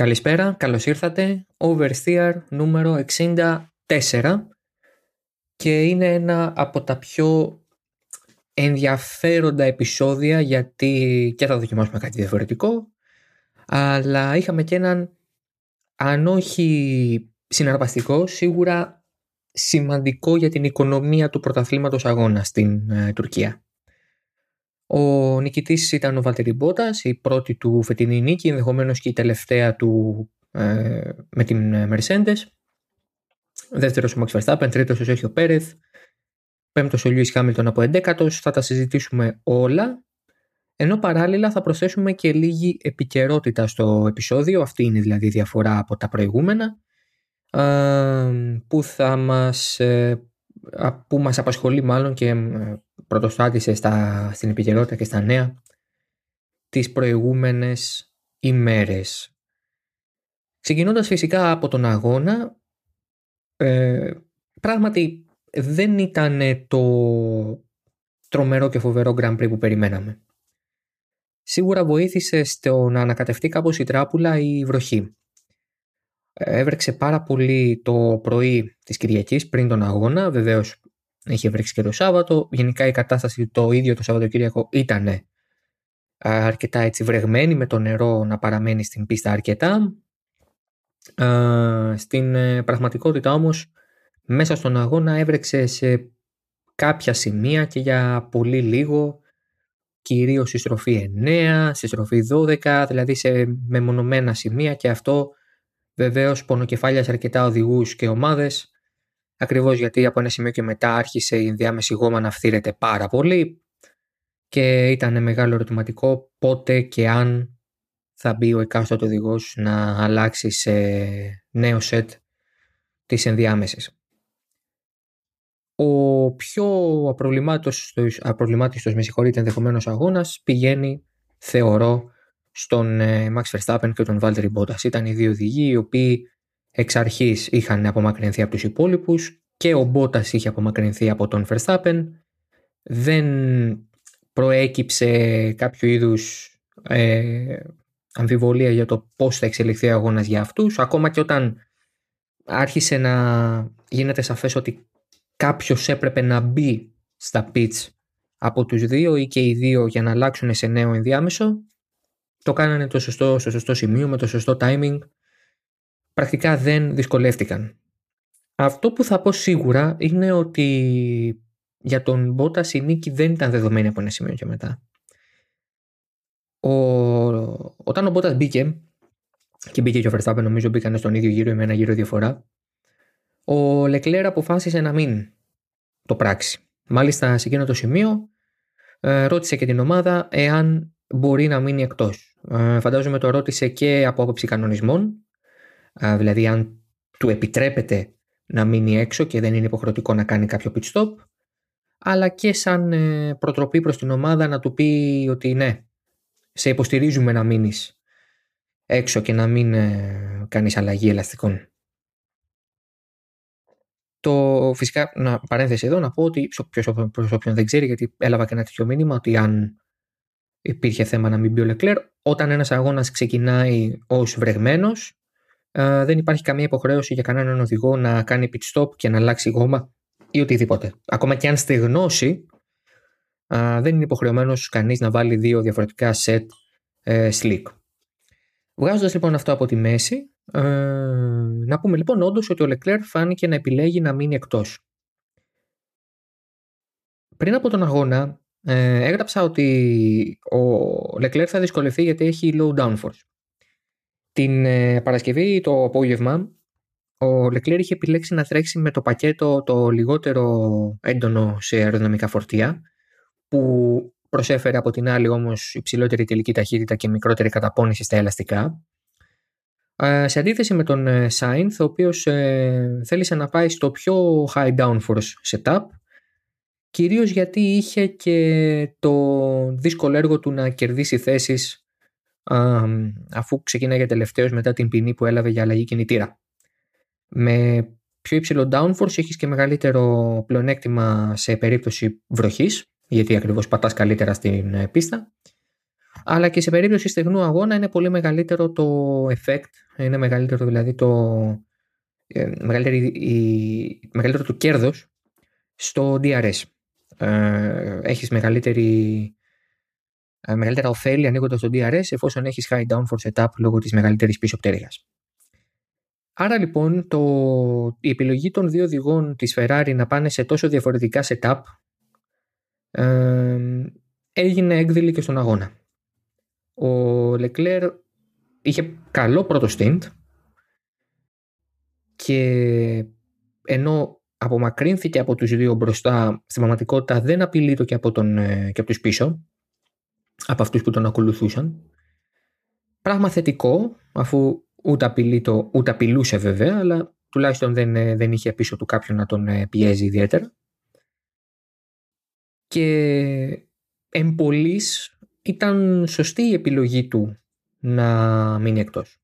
Καλησπέρα, καλώς ήρθατε. Oversteer νούμερο 64 και είναι ένα από τα πιο ενδιαφέροντα επεισόδια γιατί και θα δοκιμάσουμε κάτι διαφορετικό αλλά είχαμε και έναν αν όχι συναρπαστικό σίγουρα σημαντικό για την οικονομία του πρωταθλήματος αγώνας στην ε, Τουρκία. Ο νικητής ήταν ο Βαλτερή Μπότας, η πρώτη του φετινή νίκη, ενδεχομένως και η τελευταία του ε, με την Mercedes. Δεύτερος ο Max Verstappen, τρίτος ο Σέχιο Πέρεθ, πέμπτος ο Λιούις Χάμιλτον από 11 θα τα συζητήσουμε όλα. Ενώ παράλληλα θα προσθέσουμε και λίγη επικαιρότητα στο επεισόδιο, αυτή είναι δηλαδή η διαφορά από τα προηγούμενα, ε, που θα μας, ε, που μας απασχολεί μάλλον και πρωτοστάτησε στα, στην επικαιρότητα και στα νέα τις προηγούμενες ημέρες. Ξεκινώντας φυσικά από τον αγώνα, ε, πράγματι δεν ήταν το τρομερό και φοβερό Grand Prix που περιμέναμε. Σίγουρα βοήθησε στο να ανακατευτεί κάπως η τράπουλα η βροχή. Έβρεξε πάρα πολύ το πρωί της Κυριακής πριν τον αγώνα, βεβαίως είχε βρέξει και το Σάββατο. Γενικά η κατάσταση το ίδιο το Σαββατοκύριακο ήταν αρκετά έτσι βρεγμένη με το νερό να παραμένει στην πίστα αρκετά. Στην ε, πραγματικότητα όμως μέσα στον αγώνα έβρεξε σε κάποια σημεία και για πολύ λίγο κυρίως στη στροφή 9, στη στροφή 12, δηλαδή σε μεμονωμένα σημεία και αυτό βεβαίως πονοκεφάλιασε αρκετά οδηγούς και ομάδες Ακριβώς γιατί από ένα σημείο και μετά άρχισε η ενδιάμεση γόμα να φθήρεται πάρα πολύ και ήταν μεγάλο ερωτηματικό πότε και αν θα μπει ο εκάστοτε οδηγός να αλλάξει σε νέο σετ της ενδιάμεσης. Ο πιο απροβλημάτιστος, απροβλημάτιστος με συγχωρείτε ενδεχομένως αγώνας πηγαίνει θεωρώ στον ε, Max Verstappen και τον Valtteri Bottas. Ήταν οι δύο οδηγοί οι οποίοι εξ αρχής είχαν απομακρυνθεί από τους υπόλοιπους και ο Μπότας είχε απομακρυνθεί από τον Verstappen. Δεν προέκυψε κάποιο είδους ε, αμφιβολία για το πώς θα εξελιχθεί ο αγώνας για αυτούς. Ακόμα και όταν άρχισε να γίνεται σαφές ότι κάποιος έπρεπε να μπει στα pitch από τους δύο ή και οι δύο για να αλλάξουν σε νέο ενδιάμεσο, το κάνανε το σωστό, στο σωστό σημείο με το σωστό timing πρακτικά δεν δυσκολεύτηκαν. Αυτό που θα πω σίγουρα είναι ότι για τον Μπότα η νίκη δεν ήταν δεδομένη από ένα σημείο και μετά. Ο... Όταν ο Μπότας μπήκε, και μπήκε και ο Verstappen νομίζω μπήκαν στον ίδιο γύρο με ένα γύρο διαφορά, ο Λεκλέρ αποφάσισε να μην το πράξει. Μάλιστα σε εκείνο το σημείο ε, ρώτησε και την ομάδα εάν μπορεί να μείνει εκτός. Ε, φαντάζομαι το ρώτησε και από άποψη κανονισμών δηλαδή αν του επιτρέπεται να μείνει έξω και δεν είναι υποχρεωτικό να κάνει κάποιο pit stop, αλλά και σαν ε, προτροπή προς την ομάδα να του πει ότι ναι, σε υποστηρίζουμε να μείνεις έξω και να μην ε, κάνεις αλλαγή ελαστικών. Το φυσικά, να παρένθεση εδώ, να πω ότι προς όποιον δεν ξέρει, γιατί έλαβα και ένα τέτοιο μήνυμα, ότι αν υπήρχε θέμα να μην μπει ο Λεκλέρ, όταν ένας αγώνας ξεκινάει ως βρεγμένος, δεν υπάρχει καμία υποχρέωση για κανέναν οδηγό να κάνει pit stop και να αλλάξει γόμα ή οτιδήποτε. Ακόμα και αν στεγνώσει, δεν είναι υποχρεωμένος κανείς να βάλει δύο διαφορετικά set ε, slick. Βγάζοντας λοιπόν αυτό από τη μέση, ε, να πούμε λοιπόν όντως ότι ο Leclerc φάνηκε να επιλέγει να μείνει εκτός. Πριν από τον αγώνα, ε, έγραψα ότι ο Leclerc θα δυσκολευτεί γιατί έχει low downforce. Την ε, Παρασκευή το απόγευμα ο Λεκλέρ είχε επιλέξει να τρέξει με το πακέτο το λιγότερο έντονο σε αεροδυναμικά φορτία που προσέφερε από την άλλη όμως υψηλότερη τελική ταχύτητα και μικρότερη καταπώνηση στα ελαστικά. Ε, σε αντίθεση με τον Σάινθ, ο οποίος ε, θέλησε να πάει στο πιο high downforce setup, κυρίως γιατί είχε και το δύσκολο έργο του να κερδίσει θέσεις αφού ξεκίναγε τελευταίως μετά την ποινή που έλαβε για αλλαγή κινητήρα. Με πιο υψηλό downforce έχεις και μεγαλύτερο πλεονέκτημα σε περίπτωση βροχής, γιατί ακριβώς πατάς καλύτερα στην ε, πίστα. αλλά και σε περίπτωση στεγνού αγώνα είναι πολύ μεγαλύτερο το effect, είναι μεγαλύτερο δηλαδή το, ε, μεγαλύτερο το κέρδος στο DRS. Ε, έχεις μεγαλύτερη, ε, μεγαλύτερα ωφέλη ανοίγοντας το DRS εφόσον έχεις high downforce setup λόγω της μεγαλύτερης πίσω πτέρυγας. Άρα λοιπόν το, η επιλογή των δύο οδηγών της Ferrari να πάνε σε τόσο διαφορετικά setup ε, έγινε έκδηλη και στον αγώνα. Ο Leclerc είχε καλό πρώτο stint και ενώ απομακρύνθηκε από τους δύο μπροστά στην πραγματικότητα δεν απειλείτο και από, τον, ε, και από τους πίσω από αυτούς που τον ακολουθούσαν πράγμα θετικό αφού ούτε, απειλείτο, ούτε απειλούσε βέβαια αλλά τουλάχιστον δεν, ε, δεν είχε πίσω του κάποιον να τον ε, πιέζει ιδιαίτερα και εμπολής ήταν σωστή η επιλογή του να μείνει εκτός.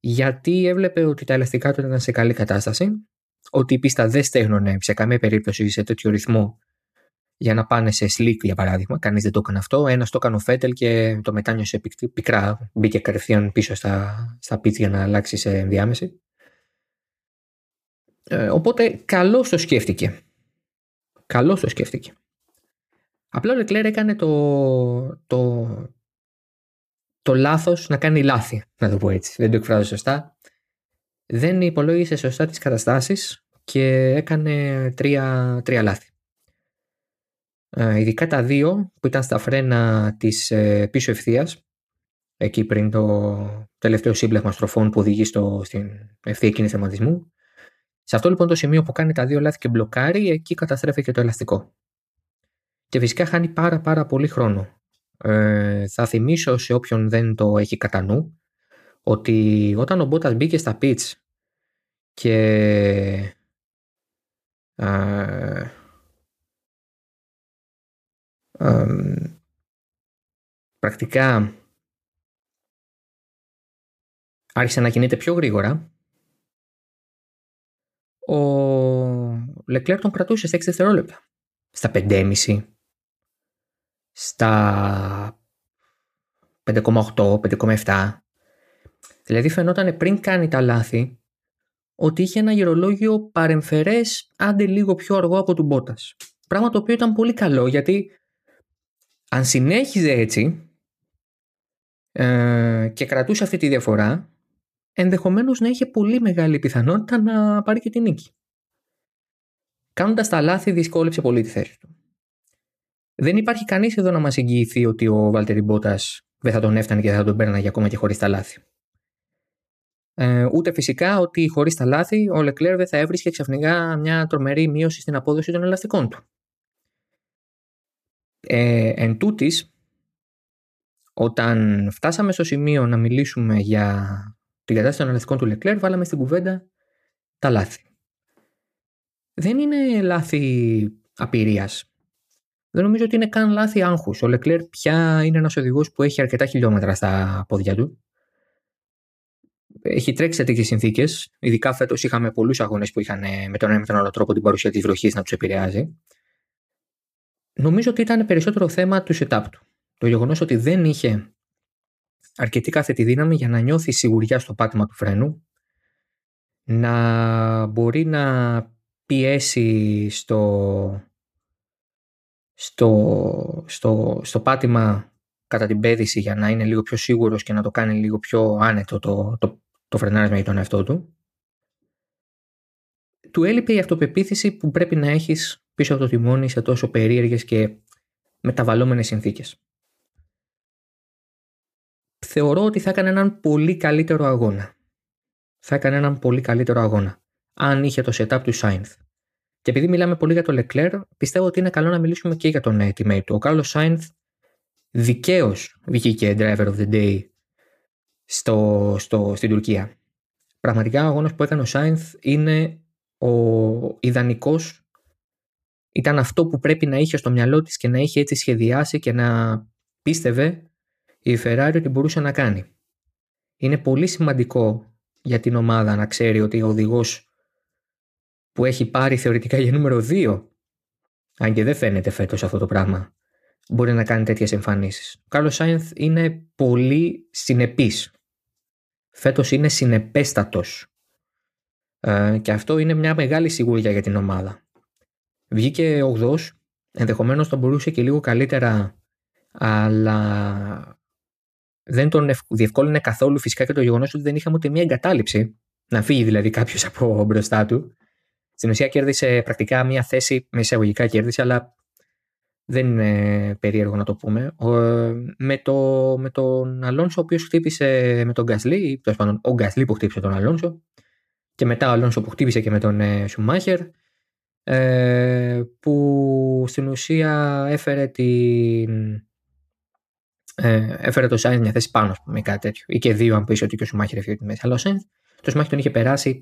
Γιατί έβλεπε ότι τα ελαστικά του ήταν σε καλή κατάσταση, ότι η πίστα δεν στέγνωνε σε καμία περίπτωση σε τέτοιο ρυθμό για να πάνε σε slick για παράδειγμα. Κανείς δεν το έκανε αυτό. Ένας το έκανε ο Φέτελ και το μετάνιωσε πικρά. Μπήκε κατευθείαν πίσω στα, στα για να αλλάξει σε ενδιάμεση. Ε, οπότε καλώς το σκέφτηκε. Καλώς το σκέφτηκε. Απλά ο Λεκλέρ έκανε το, το, το λάθος να κάνει λάθη, να το πω έτσι. Δεν το εκφράζω σωστά. Δεν υπολόγισε σωστά τις καταστάσεις και έκανε τρία, τρία λάθη. Ε, ειδικά τα δύο που ήταν στα φρένα της ε, πίσω ευθείας, εκεί πριν το τελευταίο σύμπλεγμα στροφών που οδηγεί στο, στην ευθεία κίνηση θεματισμού. Σε αυτό λοιπόν το σημείο που κάνει τα δύο λάθη και μπλοκάρει, εκεί καταστρέφει και το ελαστικό και φυσικά χάνει πάρα πάρα πολύ χρόνο. Ε, θα θυμίσω σε όποιον δεν το έχει κατά νου ότι όταν ο Μπότας μπήκε στα pitch και ε, πρακτικά άρχισε να κινείται πιο γρήγορα ο Λεκλέρ τον κρατούσε στα 6 δευτερόλεπτα στα 5,5 στα 5,8, 5,7. Δηλαδή φαινόταν πριν κάνει τα λάθη ότι είχε ένα γυρολόγιο παρεμφερές άντε λίγο πιο αργό από του Μπότας. Πράγμα το οποίο ήταν πολύ καλό γιατί αν συνέχιζε έτσι ε, και κρατούσε αυτή τη διαφορά ενδεχομένως να είχε πολύ μεγάλη πιθανότητα να πάρει και την νίκη. Κάνοντας τα λάθη δυσκόλεψε πολύ τη θέση του. Δεν υπάρχει κανείς εδώ να μας εγγυηθεί ότι ο Βάλτερη Μπότας δεν θα τον έφτανε και δεν θα τον πέρναγε ακόμα και χωρίς τα λάθη. Ε, ούτε φυσικά ότι χωρίς τα λάθη ο Λεκλέρ δεν θα έβρισκε ξαφνικά μια τρομερή μείωση στην απόδοση των ελαστικών του. Ε, εν τούτης, όταν φτάσαμε στο σημείο να μιλήσουμε για την κατάσταση των ελαστικών του Λεκλέρ, βάλαμε στην κουβέντα τα λάθη. Δεν είναι λάθη απειρίας δεν νομίζω ότι είναι καν λάθη άγχους. Ο Λεκλέρ πια είναι ένας οδηγός που έχει αρκετά χιλιόμετρα στα πόδια του. Έχει τρέξει σε τέτοιες συνθήκες. Ειδικά φέτος είχαμε πολλούς αγώνες που είχαν ε, με τον ένα με τον άλλο τρόπο την παρουσία της βροχής να τους επηρεάζει. Νομίζω ότι ήταν περισσότερο θέμα του setup του. Το γεγονός ότι δεν είχε αρκετή κάθετη δύναμη για να νιώθει σιγουριά στο πάτημα του φρένου, να μπορεί να πιέσει στο, στο, στο, στο πάτημα κατά την πέδηση για να είναι λίγο πιο σίγουρος και να το κάνει λίγο πιο άνετο το, το, το φρενάρισμα για τον εαυτό του. Του έλειπε η αυτοπεποίθηση που πρέπει να έχεις πίσω από το τιμόνι σε τόσο περίεργες και μεταβαλλόμενες συνθήκες. Θεωρώ ότι θα έκανε έναν πολύ καλύτερο αγώνα. Θα έκανε έναν πολύ καλύτερο αγώνα. Αν είχε το setup του Sainz. Και επειδή μιλάμε πολύ για τον Leclerc, πιστεύω ότι είναι καλό να μιλήσουμε και για τον teammate του. Ο Κάρλο Σάινθ δικαίως βγήκε driver of the day στο, στο, στην Τουρκία. Πραγματικά ο αγώνας που έκανε ο Σάινθ είναι ο ιδανικός. Ήταν αυτό που πρέπει να είχε στο μυαλό της και να είχε έτσι σχεδιάσει και να πίστευε η Ferrari ότι μπορούσε να κάνει. Είναι πολύ σημαντικό για την ομάδα να ξέρει ότι ο οδηγός που έχει πάρει θεωρητικά για νούμερο 2, αν και δεν φαίνεται φέτος αυτό το πράγμα, μπορεί να κάνει τέτοιες εμφανίσεις. Ο Κάρλος Σάινθ είναι πολύ συνεπής. Φέτος είναι συνεπέστατος. Ε, και αυτό είναι μια μεγάλη σιγουριά για την ομάδα. Βγήκε 8 ενδεχομένως θα μπορούσε και λίγο καλύτερα, αλλά δεν τον διευκόλυνε καθόλου φυσικά και το γεγονός ότι δεν είχαμε ούτε μία εγκατάλειψη, να φύγει δηλαδή κάποιος από μπροστά του. Στην ουσία κέρδισε πρακτικά μία θέση, με εισαγωγικά κέρδισε, αλλά δεν είναι περίεργο να το πούμε. με, το, με τον Αλόνσο, ο οποίος χτύπησε με τον Γκασλή, ή τέλος πάντων ο Γκασλή που χτύπησε τον Αλόνσο, και μετά ο Αλόνσο που χτύπησε και με τον ε, Σουμάχερ, ε, που στην ουσία έφερε την. Ε, έφερε το Σάινθ μια θέση πάνω, με κάτι τέτοιο. Ή και δύο, αν πεις ότι και ο Σουμάχερ έφυγε τη μέση. Αλλά ο Σάινθ, το Σουμάχερ τον είχε περάσει,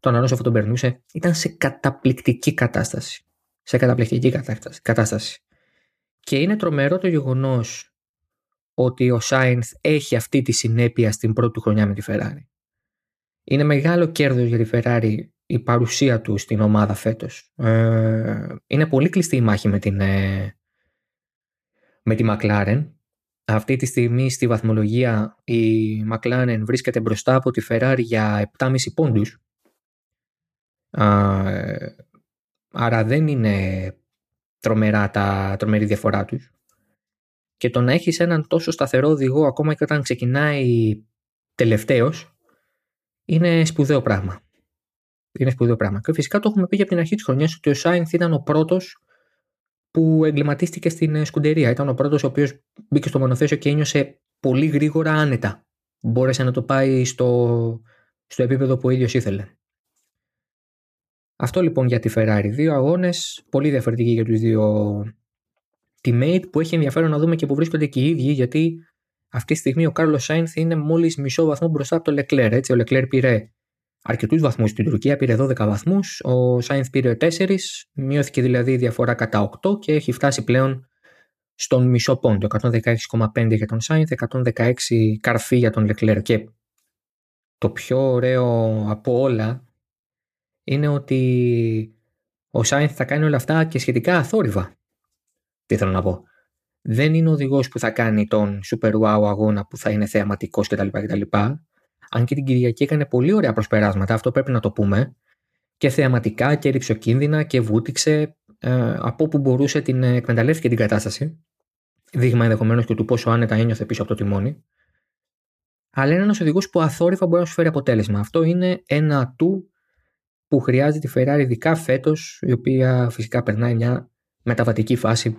τον Αλόνσο αυτό τον περνούσε. Ήταν σε καταπληκτική κατάσταση. Σε καταπληκτική κατάσταση. Και είναι τρομερό το γεγονός ότι ο Σάινθ έχει αυτή τη συνέπεια στην πρώτη του χρονιά με τη Ferrari. Είναι μεγάλο κέρδος για τη Ferrari η παρουσία του στην ομάδα φέτος. Ε, είναι πολύ κλειστή η μάχη με την, ε, με τη McLaren. Αυτή τη στιγμή στη βαθμολογία η McLaren βρίσκεται μπροστά από τη Ferrari για 7,5 πόντους. άρα δεν είναι τρομερά τα, τρομερή διαφορά τους. Και το να έχεις έναν τόσο σταθερό οδηγό ακόμα και όταν ξεκινάει τελευταίος είναι σπουδαίο πράγμα. Είναι σπουδαίο πράγμα. Και φυσικά το έχουμε πει για από την αρχή της χρονιάς ότι ο Σάινθ ήταν ο πρώτος που εγκληματίστηκε στην ε, σκουντερία. Ήταν ο πρώτος ο οποίος μπήκε στο μονοθέσιο και ένιωσε πολύ γρήγορα άνετα. Μπόρεσε να το πάει στο, στο επίπεδο που ο ίδιος ήθελε. Αυτό λοιπόν για τη Ferrari. Δύο αγώνες, πολύ διαφορετικοί για τους δύο teammate που έχει ενδιαφέρον να δούμε και που βρίσκονται και οι ίδιοι γιατί αυτή τη στιγμή ο Κάρλος Σάινθ είναι μόλις μισό βαθμό μπροστά από το Leclerc. Έτσι, ο Leclerc πήρε αρκετούς βαθμούς στην Τουρκία, πήρε 12 βαθμούς, ο Σάινθ πήρε 4, μειώθηκε δηλαδή η διαφορά κατά 8 και έχει φτάσει πλέον στον μισό πόντο. 116,5 για τον Σάινθ, 116 καρφί για τον Λεκλέρ. Και το πιο ωραίο από όλα είναι ότι ο Σάινθ θα κάνει όλα αυτά και σχετικά αθόρυβα. Τι θέλω να πω. Δεν είναι ο οδηγός που θα κάνει τον super wow αγώνα που θα είναι θεαματικός κτλ. κτλ αν και την Κυριακή έκανε πολύ ωραία προσπεράσματα, αυτό πρέπει να το πούμε, και θεαματικά και ρηψοκίνδυνα και βούτυξε ε, από όπου μπορούσε την εκμεταλλεύτηκε την κατάσταση. Δείγμα ενδεχομένως και του πόσο άνετα ένιωθε πίσω από το τιμόνι. Αλλά είναι ένας οδηγός που αθόρυβα μπορεί να σου φέρει αποτέλεσμα. Αυτό είναι ένα του που χρειάζεται τη Ferrari ειδικά φέτος, η οποία φυσικά περνάει μια μεταβατική φάση,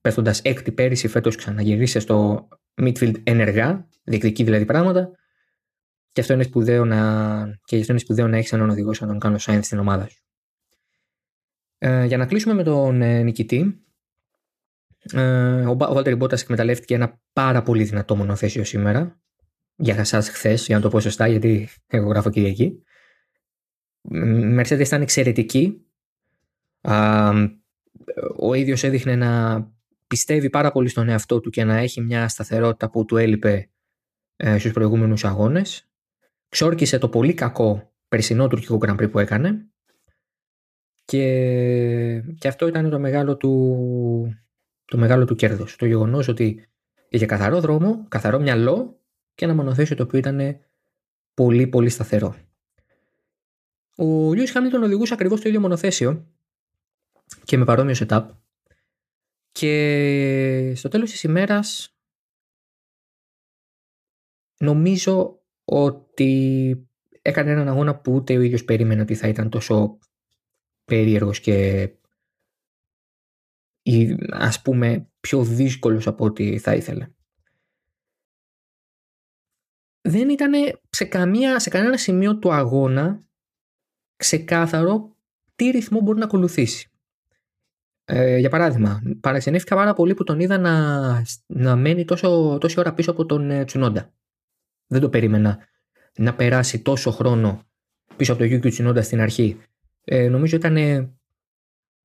πέφτοντας έκτη πέρυσι, φέτος ξαναγυρίσε στο midfield ενεργά, διεκδικεί δηλαδή πράγματα. Και αυτό είναι σπουδαίο να, και αυτό είναι σπουδαίο να έχεις έναν οδηγό σαν τον Κάνω Σάινθ στην ομάδα σου. Ε, για να κλείσουμε με τον ε, νικητή, ε, ο Βάλτερ Μπότας εκμεταλλεύτηκε ένα πάρα πολύ δυνατό μονοθέσιο σήμερα. Για εσάς χθες, για να το πω σωστά, γιατί εγώ γράφω Κυριακή. Mercedes ήταν εξαιρετική. Α, ο ίδιος έδειχνε να πιστεύει πάρα πολύ στον εαυτό του και να έχει μια σταθερότητα που του έλειπε ε, στους προηγούμενους αγώνες ξόρκισε το πολύ κακό περσινό τουρκικό Grand Prix που έκανε και, και αυτό ήταν το μεγάλο του, το μεγάλο του κέρδος. Το γεγονός ότι είχε καθαρό δρόμο, καθαρό μυαλό και ένα μονοθέσιο το οποίο ήταν πολύ πολύ σταθερό. Ο Λιούις Χάμιλτον οδηγούσε ακριβώς το ίδιο μονοθέσιο και με παρόμοιο setup και στο τέλος της ημέρας νομίζω ότι έκανε έναν αγώνα που ούτε ο ίδιος περίμενε ότι θα ήταν τόσο περίεργος και ας πούμε πιο δύσκολος από ό,τι θα ήθελε. Δεν ήταν σε, καμία, σε κανένα σημείο του αγώνα ξεκάθαρο τι ρυθμό μπορεί να ακολουθήσει. Ε, για παράδειγμα, παραξενεύτηκα πάρα πολύ που τον είδα να, να μένει τόσο, τόση ώρα πίσω από τον ε, Τσουνόντα. Δεν το περίμενα να περάσει τόσο χρόνο πίσω από το Yuki Tsunoda στην αρχή. Ε, νομίζω ήταν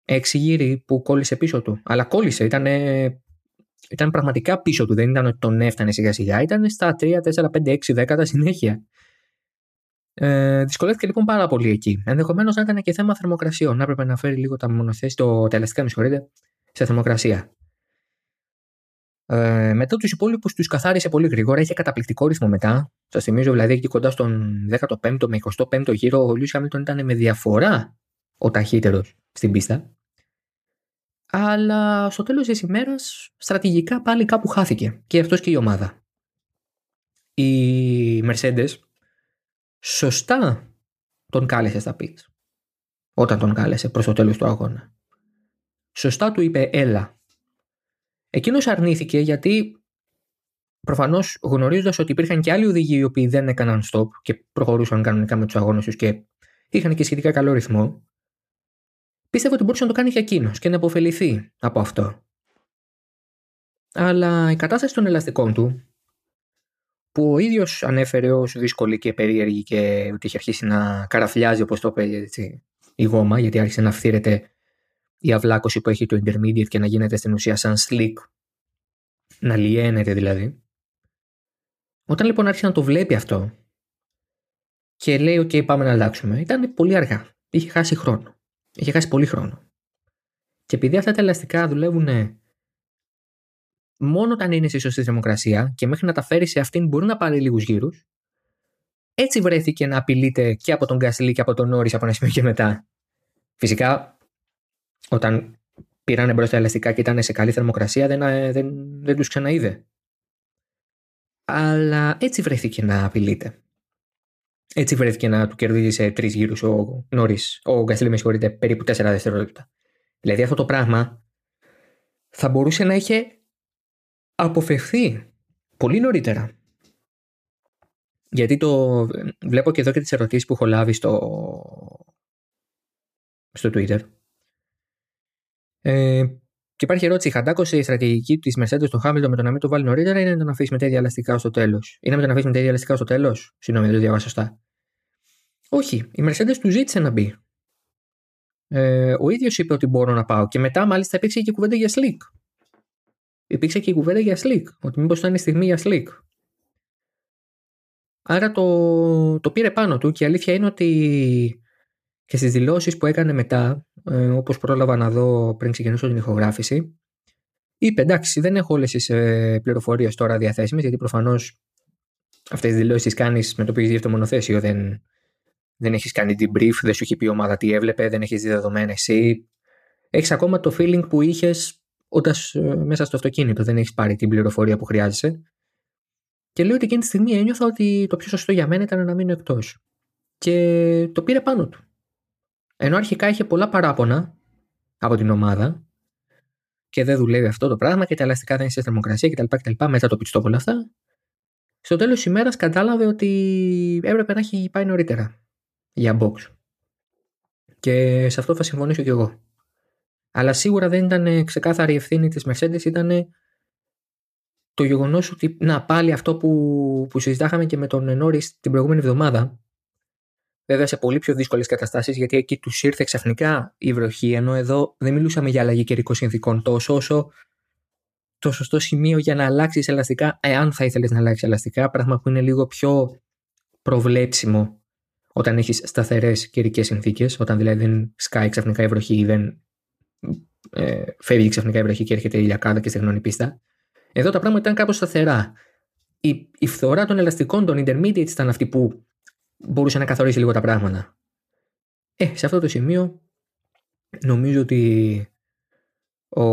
έξι γύρι που κόλλησε πίσω του. Αλλά κόλλησε, ήταν, ήταν πραγματικά πίσω του. Δεν ήταν ότι τον έφτανε σιγά σιγά, ήταν στα 3, 4, 5, 6, δέκατα συνέχεια. Ε, δυσκολεύτηκε λοιπόν πάρα πολύ εκεί. Ενδεχομένως να ήταν και θέμα θερμοκρασιών. Να έπρεπε να φέρει λίγο τα μονοθέσεις, το, τα ελαστικά, με συγχωρείτε, σε θερμοκρασία. Ε, μετά τους υπόλοιπους τους καθάρισε πολύ γρήγορα. Είχε καταπληκτικό ρυθμό μετά. Σας θυμίζω δηλαδή εκεί κοντά στον 15ο με 25ο γύρο ο Λιού Χάμιλτον ήταν με διαφορά ο ταχύτερος στην πίστα. Αλλά στο τέλος της ημέρας στρατηγικά πάλι κάπου χάθηκε και αυτός και η ομάδα. Η Mercedes σωστά τον κάλεσε στα πίτς όταν τον κάλεσε προς το τέλος του αγώνα. Σωστά του είπε έλα. Εκείνος αρνήθηκε γιατί προφανώς γνωρίζοντας ότι υπήρχαν και άλλοι οδηγοί οι οποίοι δεν έκαναν stop και προχωρούσαν κανονικά με τους αγώνες τους και είχαν και σχετικά καλό ρυθμό πίστευε ότι μπορούσε να το κάνει και εκείνος και να αποφεληθεί από αυτό. Αλλά η κατάσταση των ελαστικών του που ο ίδιος ανέφερε ως δύσκολη και περίεργη και ότι είχε αρχίσει να καραφλιάζει όπως το είπε η γόμα, γιατί άρχισε να φθήρεται η αυλάκωση που έχει το intermediate και να γίνεται στην ουσία σαν slick, να λιένεται δηλαδή. Όταν λοιπόν άρχισε να το βλέπει αυτό και λέει: OK, πάμε να αλλάξουμε, ήταν πολύ αργά. Είχε χάσει χρόνο. Είχε χάσει πολύ χρόνο. Και επειδή αυτά τα ελαστικά δουλεύουν μόνο όταν είναι στη σωστή θερμοκρασία και μέχρι να τα φέρει σε αυτήν μπορεί να πάρει λίγους γύρους. Έτσι βρέθηκε να απειλείται και από τον Γκάσλι και από τον Νόρις από ένα σημείο και μετά. Φυσικά, όταν πήραν μπρος τα ελαστικά και ήταν σε καλή θερμοκρασία, δεν, ε, δεν, δεν τους ξαναείδε. Αλλά έτσι βρέθηκε να απειλείται. Έτσι βρέθηκε να του κερδίζει σε τρεις γύρους ο Νόρις. Ο Γκάσλι, με συγχωρείτε, περίπου τέσσερα δευτερόλεπτα. Δηλαδή αυτό το πράγμα θα μπορούσε να είχε αποφευθεί πολύ νωρίτερα. Γιατί το βλέπω και εδώ και τις ερωτήσεις που έχω λάβει στο, στο Twitter. Ε, και υπάρχει ερώτηση. Χαντάκωσε η στρατηγική της Mercedes στο Χάμιλτον με το να μην το βάλει νωρίτερα ή να τον αφήσει με τέτοια ελαστικά στο τέλος; Ή να μην τον αφήσει με τέτοια ελαστικά στο τέλος; Συγγνώμη, δεν το διαβάσω σωστά. Όχι. Η Mercedes του ζήτησε να μπει. Ε, ο ίδιος είπε ότι μπορώ να πάω. Και μετά, μάλιστα, υπήρξε και κουβέντα για slick υπήρξε και η κουβέντα για Slick, ότι μήπως ήταν η στιγμή για Slick. Άρα το, το πήρε πάνω του και η αλήθεια είναι ότι και στις δηλώσεις που έκανε μετά, ε, όπως πρόλαβα να δω πριν ξεκινήσω την ηχογράφηση, είπε εντάξει δεν έχω όλες τις ε, πληροφορίες τώρα διαθέσιμες γιατί προφανώς αυτές τις δηλώσεις τις κάνεις με το που έχεις δει αυτό μονοθέσιο, δεν, δεν έχεις κάνει debrief, δεν σου έχει πει η ομάδα τι έβλεπε, δεν έχεις δει δεδομένα εσύ. Έχεις ακόμα το feeling που είχες όταν ε, μέσα στο αυτοκίνητο δεν έχεις πάρει την πληροφορία που χρειάζεσαι. Και λέω ότι εκείνη τη στιγμή ένιωθα ότι το πιο σωστό για μένα ήταν να μείνω εκτός. Και το πήρε πάνω του. Ενώ αρχικά είχε πολλά παράπονα από την ομάδα και δεν δουλεύει αυτό το πράγμα και τα ελαστικά δεν είναι σε θερμοκρασία κτλ. κτλ μετά το πιστό όλα αυτά. Στο τέλος της ημέρας κατάλαβε ότι έπρεπε να έχει πάει νωρίτερα για box. Και σε αυτό θα συμφωνήσω κι εγώ. Αλλά σίγουρα δεν ήταν ξεκάθαρη η ευθύνη της Mercedes, ήταν το γεγονός ότι να πάλι αυτό που, που συζητάχαμε και με τον Νόρι την προηγούμενη εβδομάδα. Βέβαια σε πολύ πιο δύσκολες καταστάσεις, γιατί εκεί τους ήρθε ξαφνικά η βροχή, ενώ εδώ δεν μιλούσαμε για αλλαγή καιρικών συνθήκων τόσο όσο το σωστό σημείο για να αλλάξεις ελαστικά, εάν θα ήθελες να αλλάξεις ελαστικά, πράγμα που είναι λίγο πιο προβλέψιμο όταν έχεις σταθερές καιρικές συνθήκες, όταν δηλαδή δεν σκάει ξαφνικά η βροχή ή δεν ε, φεύγει ξαφνικά η βροχή και έρχεται η ηλιακάδα και στεγνώνει η πίστα. Εδώ τα πράγματα ήταν κάπως σταθερά. Η, η φθορά των ελαστικών, των intermediates ήταν αυτή που μπορούσε να καθορίσει λίγο τα πράγματα. Ε, σε αυτό το σημείο νομίζω ότι ο,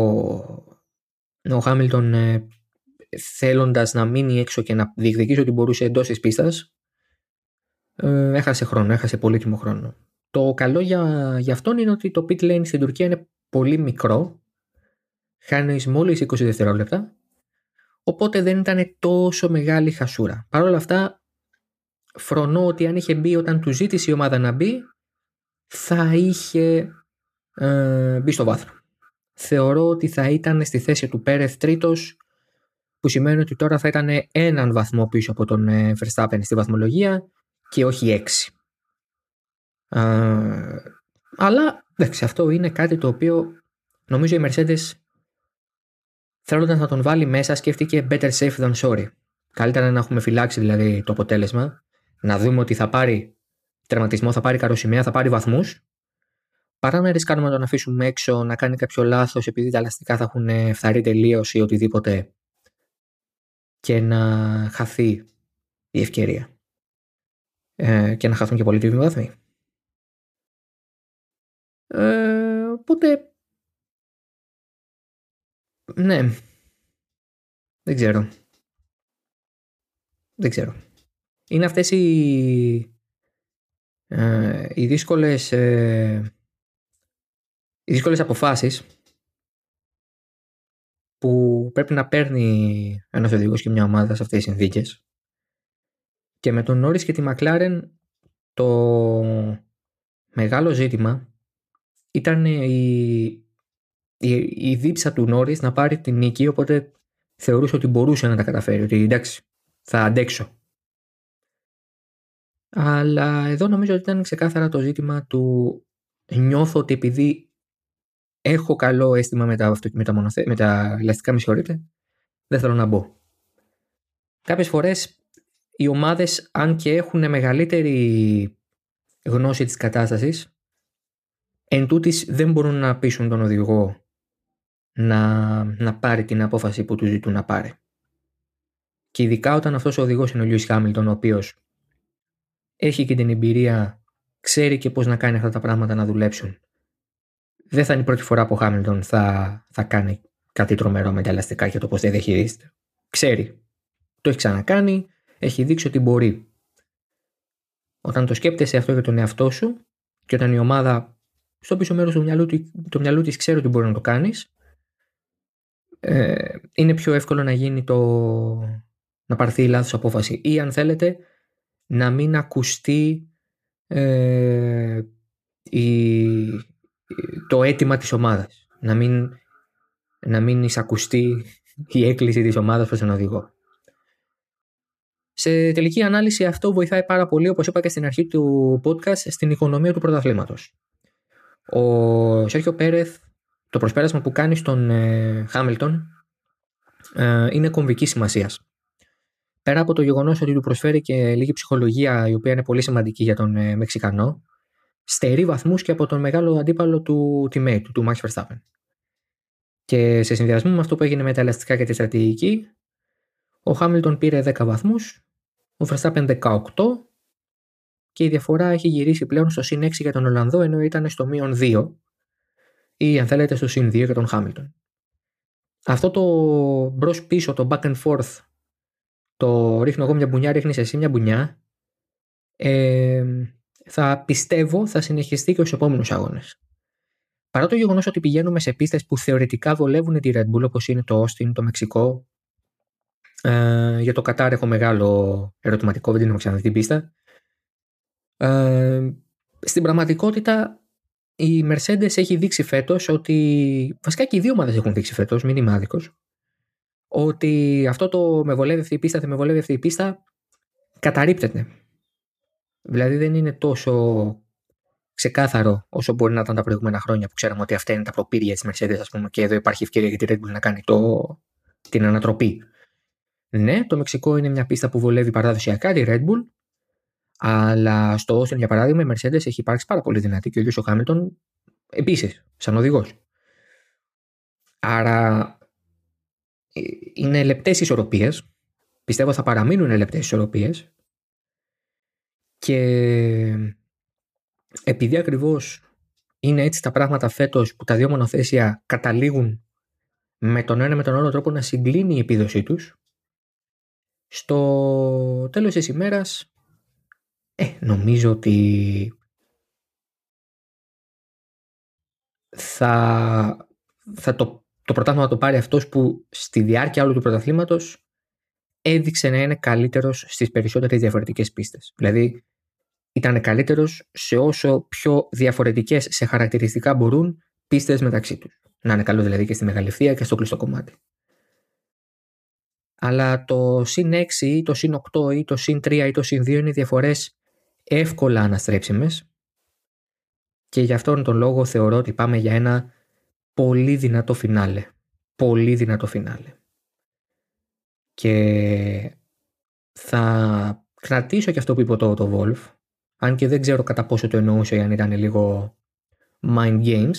ο Χάμιλτον ε, θέλοντας να μείνει έξω και να διεκδικήσει ότι μπορούσε εντός της πίστας ε, έχασε χρόνο, έχασε πολύτιμο χρόνο. Το καλό για, για αυτόν είναι ότι το pit lane στην Τουρκία είναι πολύ μικρό. Χάνει μόλις 20 δευτερόλεπτα. Οπότε δεν ήταν τόσο μεγάλη χασούρα. Παρ' όλα αυτά, φρονώ ότι αν είχε μπει όταν του ζήτησε η ομάδα να μπει, θα είχε ε, μπει στο βάθρο. Θεωρώ ότι θα ήταν στη θέση του Πέρεθ τρίτος, που σημαίνει ότι τώρα θα ήταν έναν βαθμό πίσω από τον ε, Verstappen στη βαθμολογία και όχι έξι αλλά εντάξει, αυτό είναι κάτι το οποίο νομίζω η Mercedes θέλοντας να τον βάλει μέσα σκέφτηκε better safe than sorry. Καλύτερα να έχουμε φυλάξει δηλαδή το αποτέλεσμα, να δούμε ότι θα πάρει τερματισμό, θα πάρει καροσημαία, θα πάρει βαθμούς, παρά να ρισκάρουμε να τον αφήσουμε έξω, να κάνει κάποιο λάθος επειδή τα ελαστικά θα έχουν φθαρεί τελείως ή οτιδήποτε και να χαθεί η ευκαιρία. Ε, και να χαθούν και πολύ βαθμοί. Ε, οπότε, ναι, δεν ξέρω. Δεν ξέρω. Είναι αυτές οι, ε, οι δύσκολες ε, οι δύσκολες αποφάσεις που πρέπει να παίρνει ένας οδηγός και μια ομάδα σε αυτές τις συνθήκες. Και με τον Νόρις και τη Μακλάρεν το μεγάλο ζήτημα ήταν η, η, η δίψα του Νόρις να πάρει την νίκη οπότε θεωρούσε ότι μπορούσε να τα καταφέρει ότι εντάξει θα αντέξω αλλά εδώ νομίζω ότι ήταν ξεκάθαρα το ζήτημα του νιώθω ότι επειδή έχω καλό αίσθημα με τα, με τα, μονοθε... με τα ελαστικά, με συγχωρείτε, δεν θέλω να μπω. Κάποιες φορές οι ομάδες, αν και έχουν μεγαλύτερη γνώση της κατάστασης, εν τούτης δεν μπορούν να πείσουν τον οδηγό να, να πάρει την απόφαση που του ζητούν να πάρει. Και ειδικά όταν αυτός ο οδηγός είναι ο Λιούις Χάμιλτον, ο οποίος έχει και την εμπειρία, ξέρει και πώς να κάνει αυτά τα πράγματα να δουλέψουν δεν θα είναι η πρώτη φορά που ο Χάμιλτον θα, θα κάνει κάτι τρομερό με τα ελαστικά για το πώς δεν διαχειρίζεται. Ξέρει. Το έχει ξανακάνει, έχει δείξει ότι μπορεί. Όταν το σκέπτεσαι αυτό για τον εαυτό σου και όταν η ομάδα στο πίσω μέρος του μυαλού, του μυαλού της ξέρει ότι μπορεί να το κάνεις, ε, είναι πιο εύκολο να γίνει το να πάρθει η λάθος απόφαση ή αν θέλετε να μην ακουστεί ε, η, το αίτημα της ομάδας. Να μην, να μην εισακουστεί η έκκληση της ομάδας προς τον οδηγό. Σε τελική ανάλυση αυτό βοηθάει πάρα πολύ, όπως είπα και στην αρχή του podcast, στην οικονομία του πρωταθλήματος. Ο Σέρχιο Πέρεθ, το προσπέρασμα που κάνει στον ε, Χάμιλτον ε, είναι κομβικής σημασίας. Πέρα από το γεγονός ότι του προσφέρει και λίγη ψυχολογία, η οποία είναι πολύ σημαντική για τον ε, Μεξικανό, στερεί βαθμούς και από τον μεγάλο αντίπαλο του teammate του, του Max Verstappen. Και σε συνδυασμό με αυτό που έγινε με τα ελαστικά και τη στρατηγική, ο Χάμιλτον πήρε 10 βαθμούς, ο Verstappen 18 και η διαφορά έχει γυρίσει πλέον στο συν 6 για τον Ολλανδό ενώ ήταν στο μείον 2 ή αν θέλετε στο συν 2 για τον Χάμιλτον. Αυτό το μπρος πίσω, το back and forth, το ρίχνω εγώ μια μπουνιά, ρίχνεις εσύ μια μπουνιά, ε, θα πιστεύω θα συνεχιστεί και στους επόμενους αγώνες. Παρά το γεγονός ότι πηγαίνουμε σε πίστες που θεωρητικά βολεύουν τη Red Bull, όπως είναι το Austin, το Μεξικό. Ε, για το Κατάρ έχω μεγάλο ερωτηματικό, δεν την έχω ξαναδεί την πίστα. Ε, στην πραγματικότητα η Mercedes έχει δείξει φέτος ότι. Βασικά και οι δύο ομάδες έχουν δείξει φέτος, μην είμαι άδικος. Ότι αυτό το με βολεύει αυτή η πίστα, δεν με βολεύει αυτή η πίστα, καταρρύπτεται. Δηλαδή δεν είναι τόσο ξεκάθαρο όσο μπορεί να ήταν τα προηγούμενα χρόνια που ξέραμε ότι αυτά είναι τα προπήρια της Mercedes, ας πούμε, και εδώ υπάρχει ευκαιρία για τη Red Bull να κάνει το, την ανατροπή. Ναι, το Μεξικό είναι μια πίστα που βολεύει παραδοσιακά τη Red Bull, αλλά στο Austin, για παράδειγμα, η Mercedes έχει υπάρξει πάρα πολύ δυνατή και ο ίδιος ο Χάμιλτον επίσης, σαν οδηγός. Άρα ε, είναι λεπτές ισορροπίες. Πιστεύω θα παραμείνουν λεπτές ισορροπίες και επειδή ακριβώς είναι έτσι τα πράγματα φέτος που τα δύο μονοθέσια καταλήγουν με τον ένα με τον άλλο τρόπο να συγκλίνει η επίδοσή τους στο τέλος της ημέρας ε, νομίζω ότι θα, θα το, το πρωτάθλημα να το πάρει αυτός που στη διάρκεια όλου του πρωταθλήματος έδειξε να είναι καλύτερος στις περισσότερες διαφορετικές πίστες. Δηλαδή ήταν καλύτερος σε όσο πιο διαφορετικές σε χαρακτηριστικά μπορούν πίστες μεταξύ τους. Να είναι καλό δηλαδή και στη μεγαλευθεία και στο κλειστό κομμάτι. Αλλά το συν 6 ή το συν 8 ή το συν 3 ή το συν 2 είναι διαφορές εύκολα αναστρέψιμες και γι' αυτόν τον λόγο θεωρώ ότι πάμε για ένα πολύ δυνατό φινάλε. Πολύ δυνατό φινάλε. Και θα κρατήσω και αυτό που είπε το, το Wolf αν και δεν ξέρω κατά πόσο το εννοούσε ή αν ήταν λίγο mind games,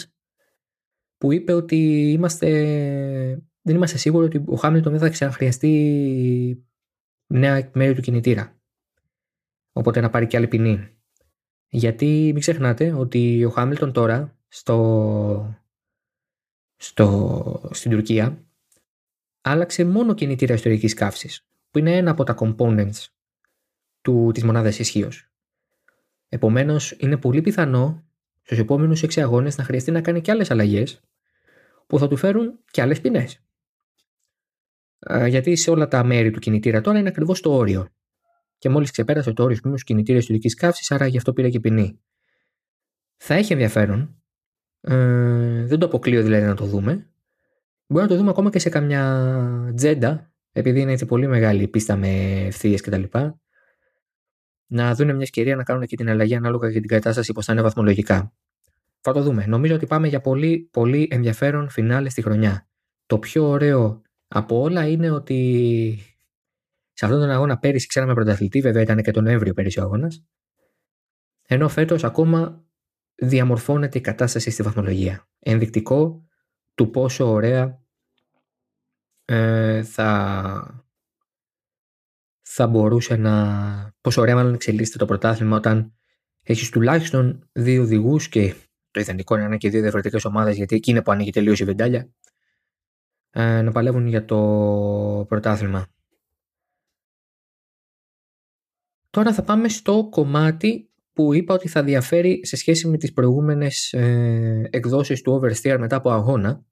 που είπε ότι είμαστε δεν είμαστε σίγουροι ότι ο Χάμιλτον δεν θα ξαναχρειαστεί νέα μέρη του κινητήρα. Οπότε να πάρει και άλλη ποινή. Γιατί μην ξεχνάτε ότι ο Χάμιλτον τώρα στο, στο, στην Τουρκία άλλαξε μόνο κινητήρα ιστορικής καύσης που είναι ένα από τα components του, της μονάδας ισχύως. Επομένως είναι πολύ πιθανό στους επόμενους 6 αγώνες να χρειαστεί να κάνει και άλλες αλλαγές που θα του φέρουν και άλλες ποινές. Γιατί σε όλα τα μέρη του κινητήρα τώρα είναι ακριβώς το όριο. Και μόλις ξεπέρασε το όριο στους κινητήρες ιστορικής καύσης, άρα γι' αυτό πήρε και ποινή. Θα έχει ενδιαφέρον ε, δεν το αποκλείω δηλαδή να το δούμε. Μπορεί να το δούμε ακόμα και σε καμιά τζέντα, επειδή είναι έτσι πολύ μεγάλη η πίστα με ευθείε κτλ. Να δουν μια ευκαιρία να κάνουν και την αλλαγή ανάλογα για την κατάσταση πώ θα είναι βαθμολογικά. Θα το δούμε. Νομίζω ότι πάμε για πολύ, πολύ ενδιαφέρον φινάλε στη χρονιά. Το πιο ωραίο από όλα είναι ότι σε αυτόν τον αγώνα πέρυσι ξέραμε πρωταθλητή, βέβαια ήταν και τον Νοέμβριο πέρυσι ο αγώνας. Ενώ φέτος ακόμα διαμορφώνεται η κατάσταση στη βαθμολογία. Ενδεικτικό του πόσο ωραία ε, θα, θα μπορούσε να... πόσο ωραία μάλλον εξελίσσεται το πρωτάθλημα όταν έχεις τουλάχιστον δύο οδηγούς και το ιδανικό είναι να είναι και δύο διαφορετικές ομάδες, γιατί εκεί είναι που ανοίγει τελείως η βεντάλια, ε, να παλεύουν για το πρωτάθλημα. Τώρα θα πάμε στο κομμάτι που είπα ότι θα διαφέρει σε σχέση με τις προηγούμενες ε, εκδόσεις του Oversteer μετά από αγώνα.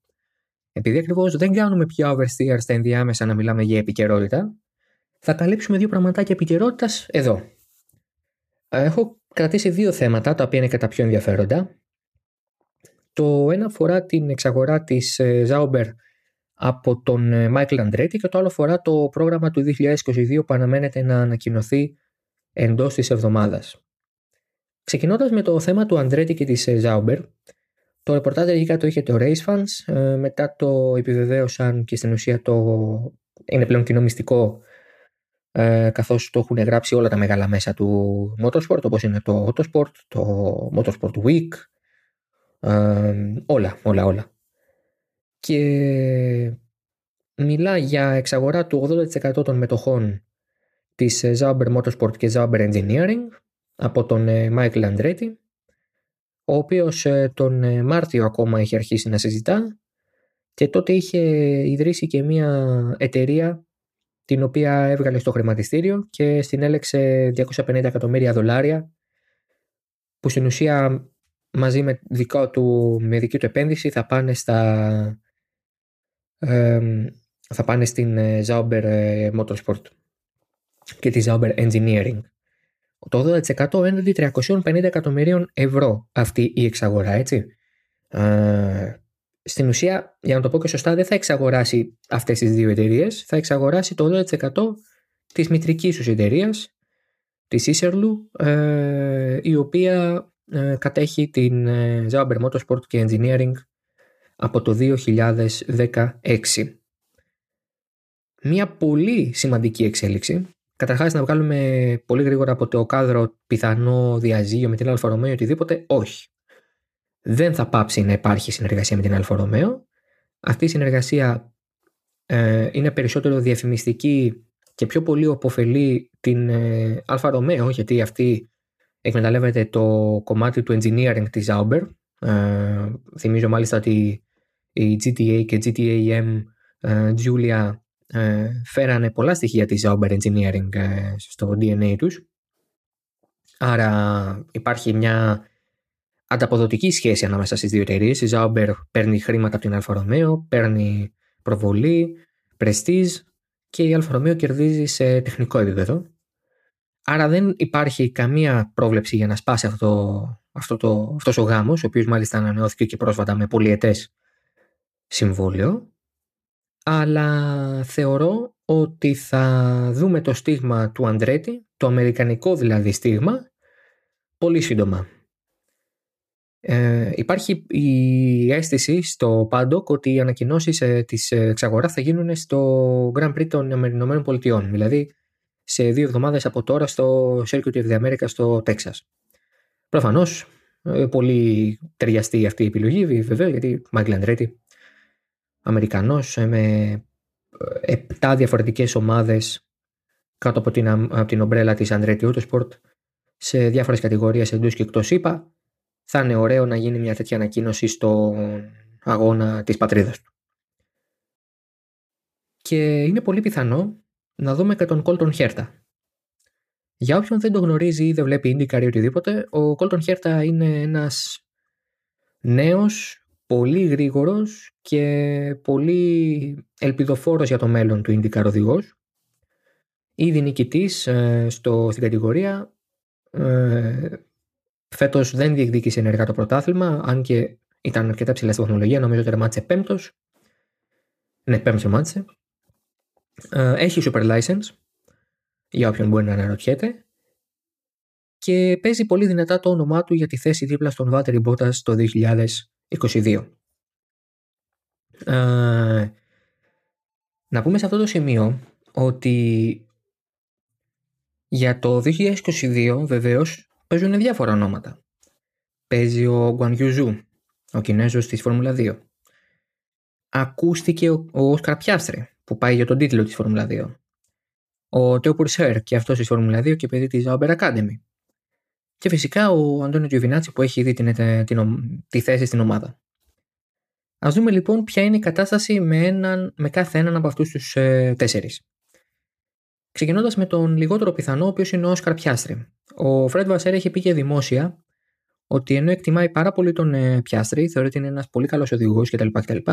Επειδή ακριβώς δεν κάνουμε πια Oversteer στα ενδιάμεσα να μιλάμε για επικαιρότητα, θα καλύψουμε δύο πραγματάκια επικαιρότητας εδώ. Έχω κρατήσει δύο θέματα, τα οποία είναι και τα πιο ενδιαφέροντα. Το ένα αφορά την εξαγορά της ε, Zauber από τον ε, Michael Andretti και το άλλο αφορά το πρόγραμμα του 2022 που αναμένεται να ανακοινωθεί εντός της εβδομάδας. Ξεκινώντας με το θέμα του Αντρέτη και της ε, Ζάουμπερ, το ρεπορτάζ αρχικά το είχε το Race Fans, ε, μετά το επιβεβαίωσαν και στην ουσία το είναι πλέον κοινό μυστικό ε, καθώς το έχουν γράψει όλα τα μεγάλα μέσα του Motorsport όπως είναι το Autosport, το Motorsport Week, όλα, όλα, όλα. Και μιλά για εξαγορά του 80% των μετοχών της Zauber Motorsport και Zauber Engineering από τον ε, Μάικλ Αντρέτη, ο οποίος ε, τον ε, Μάρτιο ακόμα είχε αρχίσει να συζητά και τότε είχε ιδρύσει και μια εταιρεία την οποία έβγαλε στο χρηματιστήριο και στην έλεξε 250 εκατομμύρια δολάρια που στην ουσία μαζί με, δικό του, με δική του επένδυση θα πάνε στα θα πάνε στην Zauber Motorsport και τη Zauber Engineering. Το 80% έναντι 350 εκατομμυρίων ευρώ αυτή η εξαγορά, έτσι. Ε, στην ουσία, για να το πω και σωστά, δεν θα εξαγοράσει αυτές τις δύο εταιρείες, θα εξαγοράσει το 80% της μητρικής τους εταιρείας, της Ισερλου, ε, η οποία ε, κατέχει την ε, Zauber Motorsport και Engineering από το 2016. Μια πολύ σημαντική εξέλιξη Καταρχάς, να βγάλουμε πολύ γρήγορα από το κάδρο πιθανό διαζύγιο με την Alfa Romeo ή οτιδήποτε. Όχι. Δεν θα πάψει να υπάρχει συνεργασία με την Alfa Romeo. Αυτή η συνεργασία ε, είναι περισσότερο διαφημιστική και πιο πολύ ωφελεί την ε, Alfa Romeo, γιατί αυτή εκμεταλλεύεται το κομμάτι του engineering της Sauber. Ε, θυμίζω μάλιστα ότι η GTA και GTA-M ε, Giulia ε, φέρανε πολλά στοιχεία της Sauber Engineering ε, στο DNA τους. Άρα υπάρχει μια ανταποδοτική σχέση ανάμεσα στις δύο εταιρείες. Η Sauber παίρνει χρήματα από την Alfa Romeo, παίρνει προβολή, πρεστίζ και η Alfa Romeo κερδίζει σε τεχνικό επίπεδο. Άρα δεν υπάρχει καμία πρόβλεψη για να σπάσει αυτό, αυτό το, αυτός ο γάμος, ο οποίος μάλιστα ανανεώθηκε και πρόσφατα με πολυετές συμβόλαιο αλλά θεωρώ ότι θα δούμε το στίγμα του Αντρέτη, το αμερικανικό δηλαδή στίγμα, πολύ σύντομα. Ε, υπάρχει η αίσθηση στο Πάντοκ ότι οι ανακοινώσεις ε, της εξαγοράς θα γίνουν στο Grand Prix των Ηνωμένων Πολιτειών, δηλαδή σε δύο εβδομάδες από τώρα στο Circuit of the America στο Τέξας. Προφανώς, ε, πολύ ταιριαστή αυτή η επιλογή, βέβαια, γιατί Μάγκλ Αντρέτη Αμερικανός με επτά διαφορετικές ομάδες κάτω από την, από την ομπρέλα της Andretti Autosport σε διάφορες κατηγορίες εντός και εκτός είπα θα είναι ωραίο να γίνει μια τέτοια ανακοίνωση στο αγώνα της πατρίδας του. Και είναι πολύ πιθανό να δούμε και τον Κόλτον Χέρτα. Για όποιον δεν το γνωρίζει ή δεν βλέπει IndyCar ή οτιδήποτε, ο Κόλτον Χέρτα είναι ένας νέος, πολύ γρήγορος και πολύ ελπιδοφόρος για το μέλλον του IndyCar οδηγός. Ήδη νικητής ε, στο, στην κατηγορία. Ε, φέτος δεν διεκδίκησε ενεργά το πρωτάθλημα, αν και ήταν αρκετά ψηλά στη βαθμολογία, νομίζω ότι τερμάτισε πέμπτος. Ναι, πέμπτος τερμάτισε. Ε, έχει super license, για όποιον μπορεί να αναρωτιέται. Και παίζει πολύ δυνατά το όνομά του για τη θέση δίπλα στον Βάτερη Μπότας το 2022. Ε, να πούμε σε αυτό το σημείο ότι για το 2022 βεβαίως παίζουν διάφορα ονόματα. Παίζει ο Γκουανιουζού, ο Κινέζος της Φόρμουλα 2. Ακούστηκε ο, Όσκαρ Πιάστρε που πάει για τον τίτλο της Φόρμουλα 2. Ο Τέο Πουρσέρ και αυτός της Φόρμουλα 2 και παιδί της Zauber Academy. Και φυσικά ο Αντώνιο Τζιουβινάτσι που έχει ήδη την, την, τη θέση στην ομάδα. Ας δούμε λοιπόν ποια είναι η κατάσταση με, έναν, με κάθε έναν από αυτούς τους ε, τέσσερις. Ξεκινώντας με τον λιγότερο πιθανό, ο οποίος είναι ο Όσκαρ Πιάστρη. Ο Φρέντ Βασέρ έχει πει και δημόσια ότι ενώ εκτιμάει πάρα πολύ τον ε, Πιάστρι, θεωρεί ότι είναι ένας πολύ καλός οδηγός κτλ. κτλ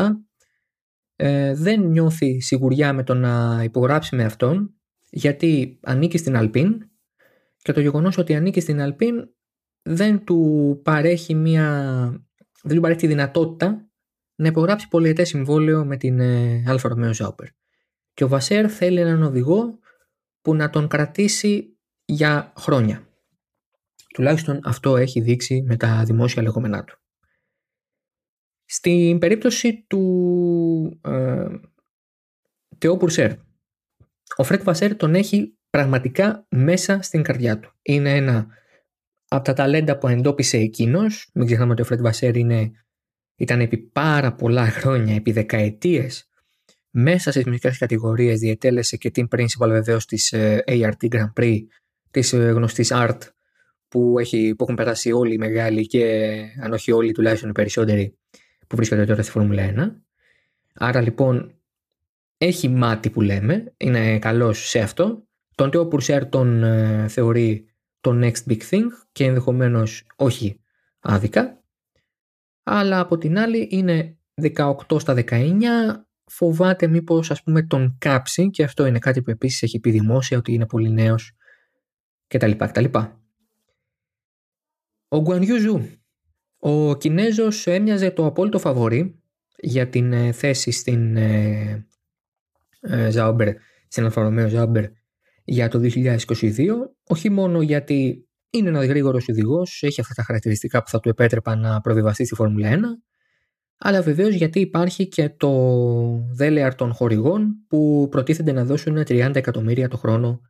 ε, δεν νιώθει σιγουριά με το να υπογράψει με αυτόν γιατί ανήκει στην Αλπίν και το γεγονός ότι ανήκει στην Αλπίν δεν του παρέχει μια δεν του παρέχει τη δυνατότητα να υπογράψει πολυετές συμβόλαιο με την ε, Alfa Romeo Sauber. Και ο Βασέρ θέλει έναν οδηγό που να τον κρατήσει για χρόνια. Τουλάχιστον αυτό έχει δείξει με τα δημόσια λεγόμενά του. Στην περίπτωση του ε, Τεό Πουρσέρ, ο Φρέτ Βασέρ τον έχει πραγματικά μέσα στην καρδιά του. Είναι ένα από τα ταλέντα που εντόπισε εκείνος. Μην ξεχνάμε ότι ο Φρέτ Βασέρ είναι, ήταν επί πάρα πολλά χρόνια, επί δεκαετίες, μέσα στι μικρέ κατηγορίες. Διετέλεσε και την principal βεβαίως της ε, ART Grand Prix, της ε, γνωστής ART, που, έχει, που έχουν περάσει όλοι οι μεγάλοι και αν όχι όλοι τουλάχιστον οι περισσότεροι που βρίσκεται τώρα στη Φόρμουλα 1. Άρα λοιπόν έχει μάτι που λέμε, είναι καλός σε αυτό. Τον Τέο Πουρσέρ τον ε, θεωρεί το next big thing και ενδεχομένως όχι άδικα. Αλλά από την άλλη είναι 18 στα 19, φοβάται μήπως ας πούμε τον κάψει και αυτό είναι κάτι που επίσης έχει πει δημόσια ότι είναι πολύ νέος κτλ. κτλ. Ο Γκουανιού Ζου, ο Κινέζος έμοιαζε το απόλυτο φαβορή για την ε, θέση στην ε, ε, Sauber, στην Alfa Sauber για το 2022, όχι μόνο γιατί είναι ένας γρήγορος οδηγός, έχει αυτά τα χαρακτηριστικά που θα του επέτρεπαν να προβιβαστεί στη Φόρμουλα 1, αλλά βεβαίως γιατί υπάρχει και το δέλεαρ των χορηγών που προτίθενται να δώσουν 30 εκατομμύρια το χρόνο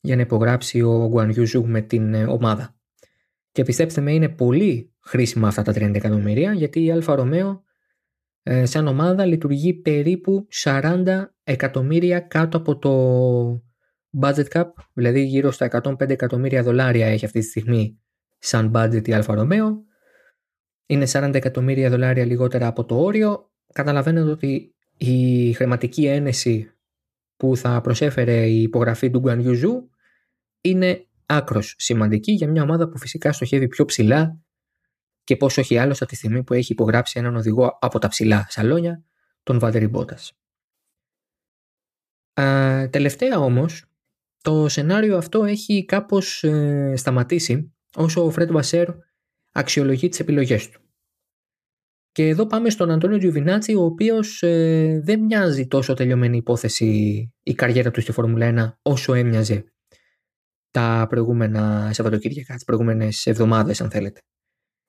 για να υπογράψει ο Γκουανιού Ζου με την ομάδα. Και πιστέψτε με, είναι πολύ χρήσιμα αυτά τα 30 εκατομμύρια γιατί η Alfa Romeo ε, σαν ομάδα λειτουργεί περίπου 40 εκατομμύρια κάτω από το budget cap, δηλαδή γύρω στα 105 εκατομμύρια δολάρια έχει αυτή τη στιγμή σαν budget η Alfa Romeo. Είναι 40 εκατομμύρια δολάρια λιγότερα από το όριο. Καταλαβαίνετε ότι η χρηματική ένεση που θα προσέφερε η υπογραφή του Γκουανιού Ζου είναι άκρως σημαντική για μια ομάδα που φυσικά στοχεύει πιο ψηλά και πόσο μάλλον από τη στιγμή που έχει υπογράψει έναν οδηγό από τα ψηλά σαλόνια, τον Βάλτερι Μπότας. Τελευταία όμως, το σενάριο αυτό έχει κάπως ε, σταματήσει όσο ο Φρέντ Βασέρ αξιολογεί τις επιλογές του. Και εδώ πάμε στον Αντώνιο Τζιουβινάτσι, ο οποίος ε, δεν μοιάζει τόσο τελειωμένη υπόθεση η καριέρα του στη Φόρμουλα 1 όσο έμοιαζε τα προηγούμενα Σαββατοκύριακα, τις προηγούμενες εβδομάδες αν θέλετε.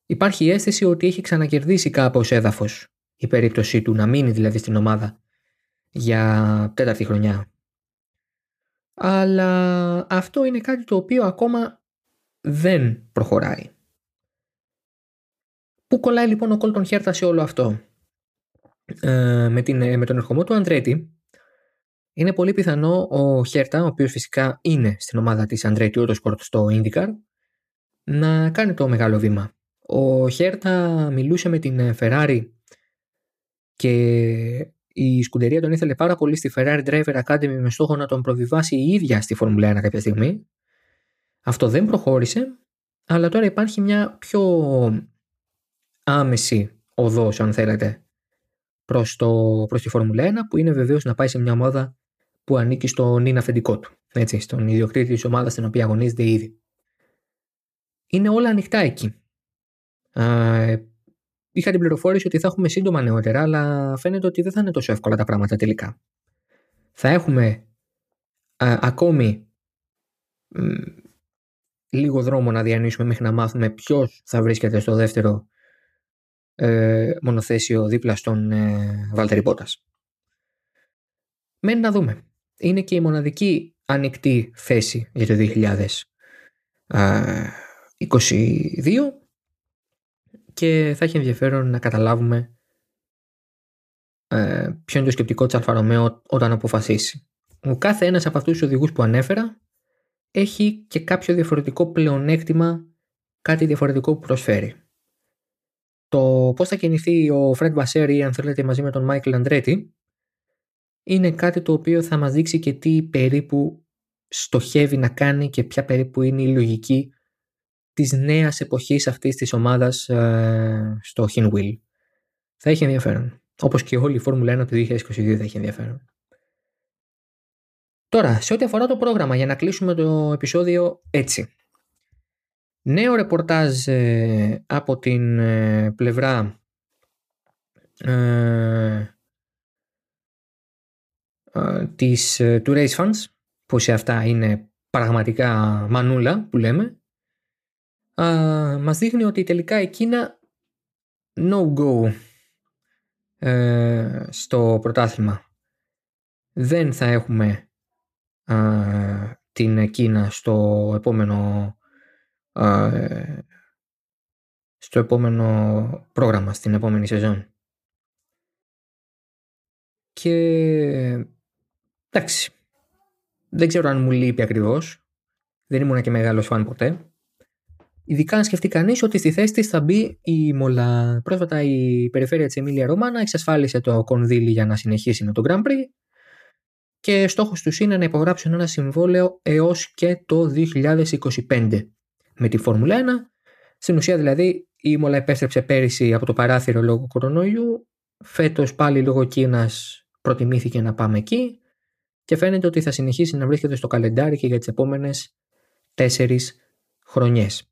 Υπάρχει η αίσθηση ότι έχει ξανακερδίσει κάπως έδαφος η περίπτωσή του να μείνει δηλαδή στην ομάδα για τέταρτη χρονιά. Αλλά αυτό είναι κάτι το οποίο ακόμα δεν προχωράει. Πού κολλάει λοιπόν ο Κόλτον Χέρτα σε όλο αυτό; ε, με, την, με τον ερχομό του Αντρέτη είναι πολύ πιθανό ο Χέρτα, ο οποίος φυσικά είναι στην ομάδα της Αντρέτη Autosport στο IndyCar, να κάνει το μεγάλο βήμα. Ο Χέρτα μιλούσε με την Ferrari και η σκουντερία τον ήθελε πάρα πολύ στη Ferrari Driver Academy με στόχο να τον προβιβάσει η ίδια στη Φόρμουλα 1 κάποια στιγμή. Αυτό δεν προχώρησε, αλλά τώρα υπάρχει μια πιο άμεση οδός, αν θέλετε, προς, το, προς τη Φόρμουλα 1, που είναι βεβαίως να πάει σε μια ομάδα που ανήκει στον είναι αφεντικό του, έτσι, στον ιδιοκτήτη της ομάδας στην οποία αγωνίζεται ήδη. Είναι όλα ανοιχτά εκεί. Είχα την πληροφόρηση ότι θα έχουμε σύντομα νεότερα, αλλά φαίνεται ότι δεν θα είναι τόσο εύκολα τα πράγματα τελικά. Θα έχουμε ακόμη λίγο δρόμο να διανύσουμε μέχρι να μάθουμε ποιος θα βρίσκεται στο δεύτερο ε, μονοθέσιο δίπλα στον ε, Βάλτερη Μπότας. Μένει να δούμε. Είναι και η μοναδική ανοιχτή θέση για το 2022 και θα έχει ενδιαφέρον να καταλάβουμε ε, ποιο είναι το σκεπτικό της Αλφα όταν αποφασίσει. Ο κάθε ένας από αυτούς τους οδηγούς που ανέφερα έχει και κάποιο διαφορετικό πλεονέκτημα, κάτι διαφορετικό που προσφέρει. Το πώς θα κινηθεί ο Φρέντ Μπασέρη, αν θέλετε, μαζί με τον Μάικλ Αντρέτη, είναι κάτι το οποίο θα μας δείξει και τι περίπου στοχεύει να κάνει και ποια περίπου είναι η λογική της νέας εποχής αυτής της ομάδας ε, στο Hinwheel. Θα έχει ενδιαφέρον. Όπως και όλη η Φόρμουλα 1 του 2022 θα έχει ενδιαφέρον. Τώρα, σε ό,τι αφορά το πρόγραμμα, για να κλείσουμε το επεισόδιο έτσι. Νέο ρεπορτάζ ε, από την ε, πλευρά ε, της, του Race Funds, που σε αυτά είναι πραγματικά μανούλα που λέμε, μας δείχνει ότι τελικά η Κίνα no-go στο πρωτάθλημα. Δεν θα έχουμε την Κίνα στο επόμενο στο επόμενο πρόγραμμα, στην επόμενη σεζόν. Και εντάξει, δεν ξέρω αν μου λείπει ακριβώς, δεν ήμουν και μεγάλος φαν ποτέ. Ειδικά αν σκεφτεί κανείς ότι στη θέση της θα μπει η Μολα. Πρόσφατα η περιφέρεια της Εμίλια Ρωμάνα εξασφάλισε το κονδύλι για να συνεχίσει με το Grand Prix και στόχος τους είναι να υπογράψουν ένα συμβόλαιο έως και το 2025 με τη Φόρμουλα 1. Στην ουσία δηλαδή η Μολα επέστρεψε πέρυσι από το παράθυρο λόγω κορονοϊού, φέτος πάλι λόγω Κίνας προτιμήθηκε να πάμε εκεί και φαίνεται ότι θα συνεχίσει να βρίσκεται στο καλεντάρι και για τις επόμενες τέσσερις χρονιές.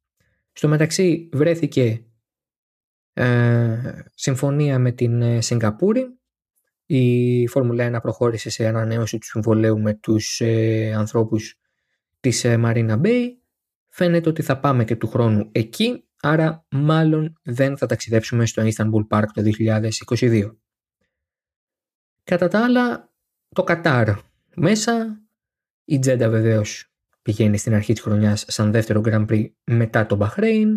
Στο μεταξύ βρέθηκε ε, συμφωνία με την ε, Σιγκαπούρη η Φόρμουλα 1 προχώρησε σε ανανέωση του συμβολέου με τους ε, ανθρώπους της ε, Marina Bay. Φαίνεται ότι θα πάμε και του χρόνου εκεί, άρα μάλλον δεν θα ταξιδέψουμε στο Istanbul Park το 2022. Κατά τα άλλα, το Κατάρ μέσα, η Τζέντα βεβαίως πηγαίνει στην αρχή της χρονιάς σαν δεύτερο Grand Prix μετά το Bahrain.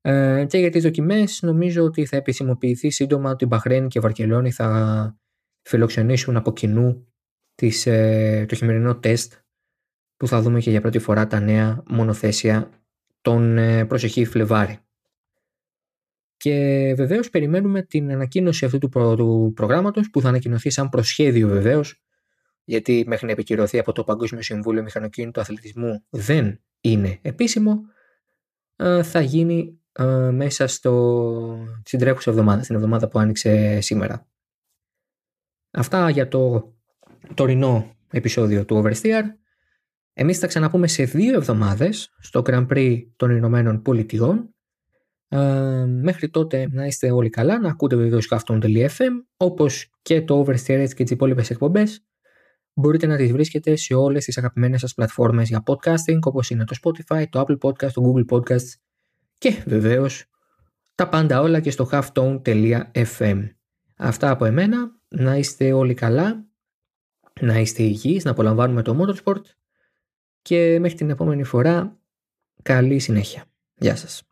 Ε, και για τις δοκιμές νομίζω ότι θα επισημοποιηθεί σύντομα ότι Μπαχρέν και Βαρκελόνη θα φιλοξενήσουν από κοινού τις, ε, το χειμερινό τεστ που θα δούμε και για πρώτη φορά τα νέα μονοθέσια τον ε, προσεχή Φλεβάρη. Και βεβαίως περιμένουμε την ανακοίνωση αυτού του, προ, του προγράμματος που θα ανακοινωθεί σαν προσχέδιο βεβαίως, γιατί μέχρι να επικυρωθεί από το Παγκόσμιο Συμβούλιο Μηχανοκίνητου Αθλητισμού δεν είναι επίσημο, θα γίνει ε, μέσα στο, στην τρέχουσα εβδομάδα, στην εβδομάδα που άνοιξε σήμερα. Αυτά για το τωρινό επεισόδιο του Oversteer. Εμείς θα ξαναπούμε σε δύο εβδομάδες στο Grand Prix των Ηνωμένων Πολιτειών. Ε, μέχρι τότε να είστε όλοι καλά, να ακούτε βεβαίως καυτόν.fm όπως και το Oversteer και τις υπόλοιπες εκπομπές μπορείτε να τις βρίσκετε σε όλες τις αγαπημένες σας πλατφόρμες για podcasting όπως είναι το Spotify, το Apple Podcast, το Google Podcasts και βεβαίως τα πάντα όλα και στο halftone.fm. Αυτά από εμένα, να είστε όλοι καλά, να είστε υγιείς, να απολαμβάνουμε το motorsport και μέχρι την επόμενη φορά καλή συνέχεια. Γεια σας.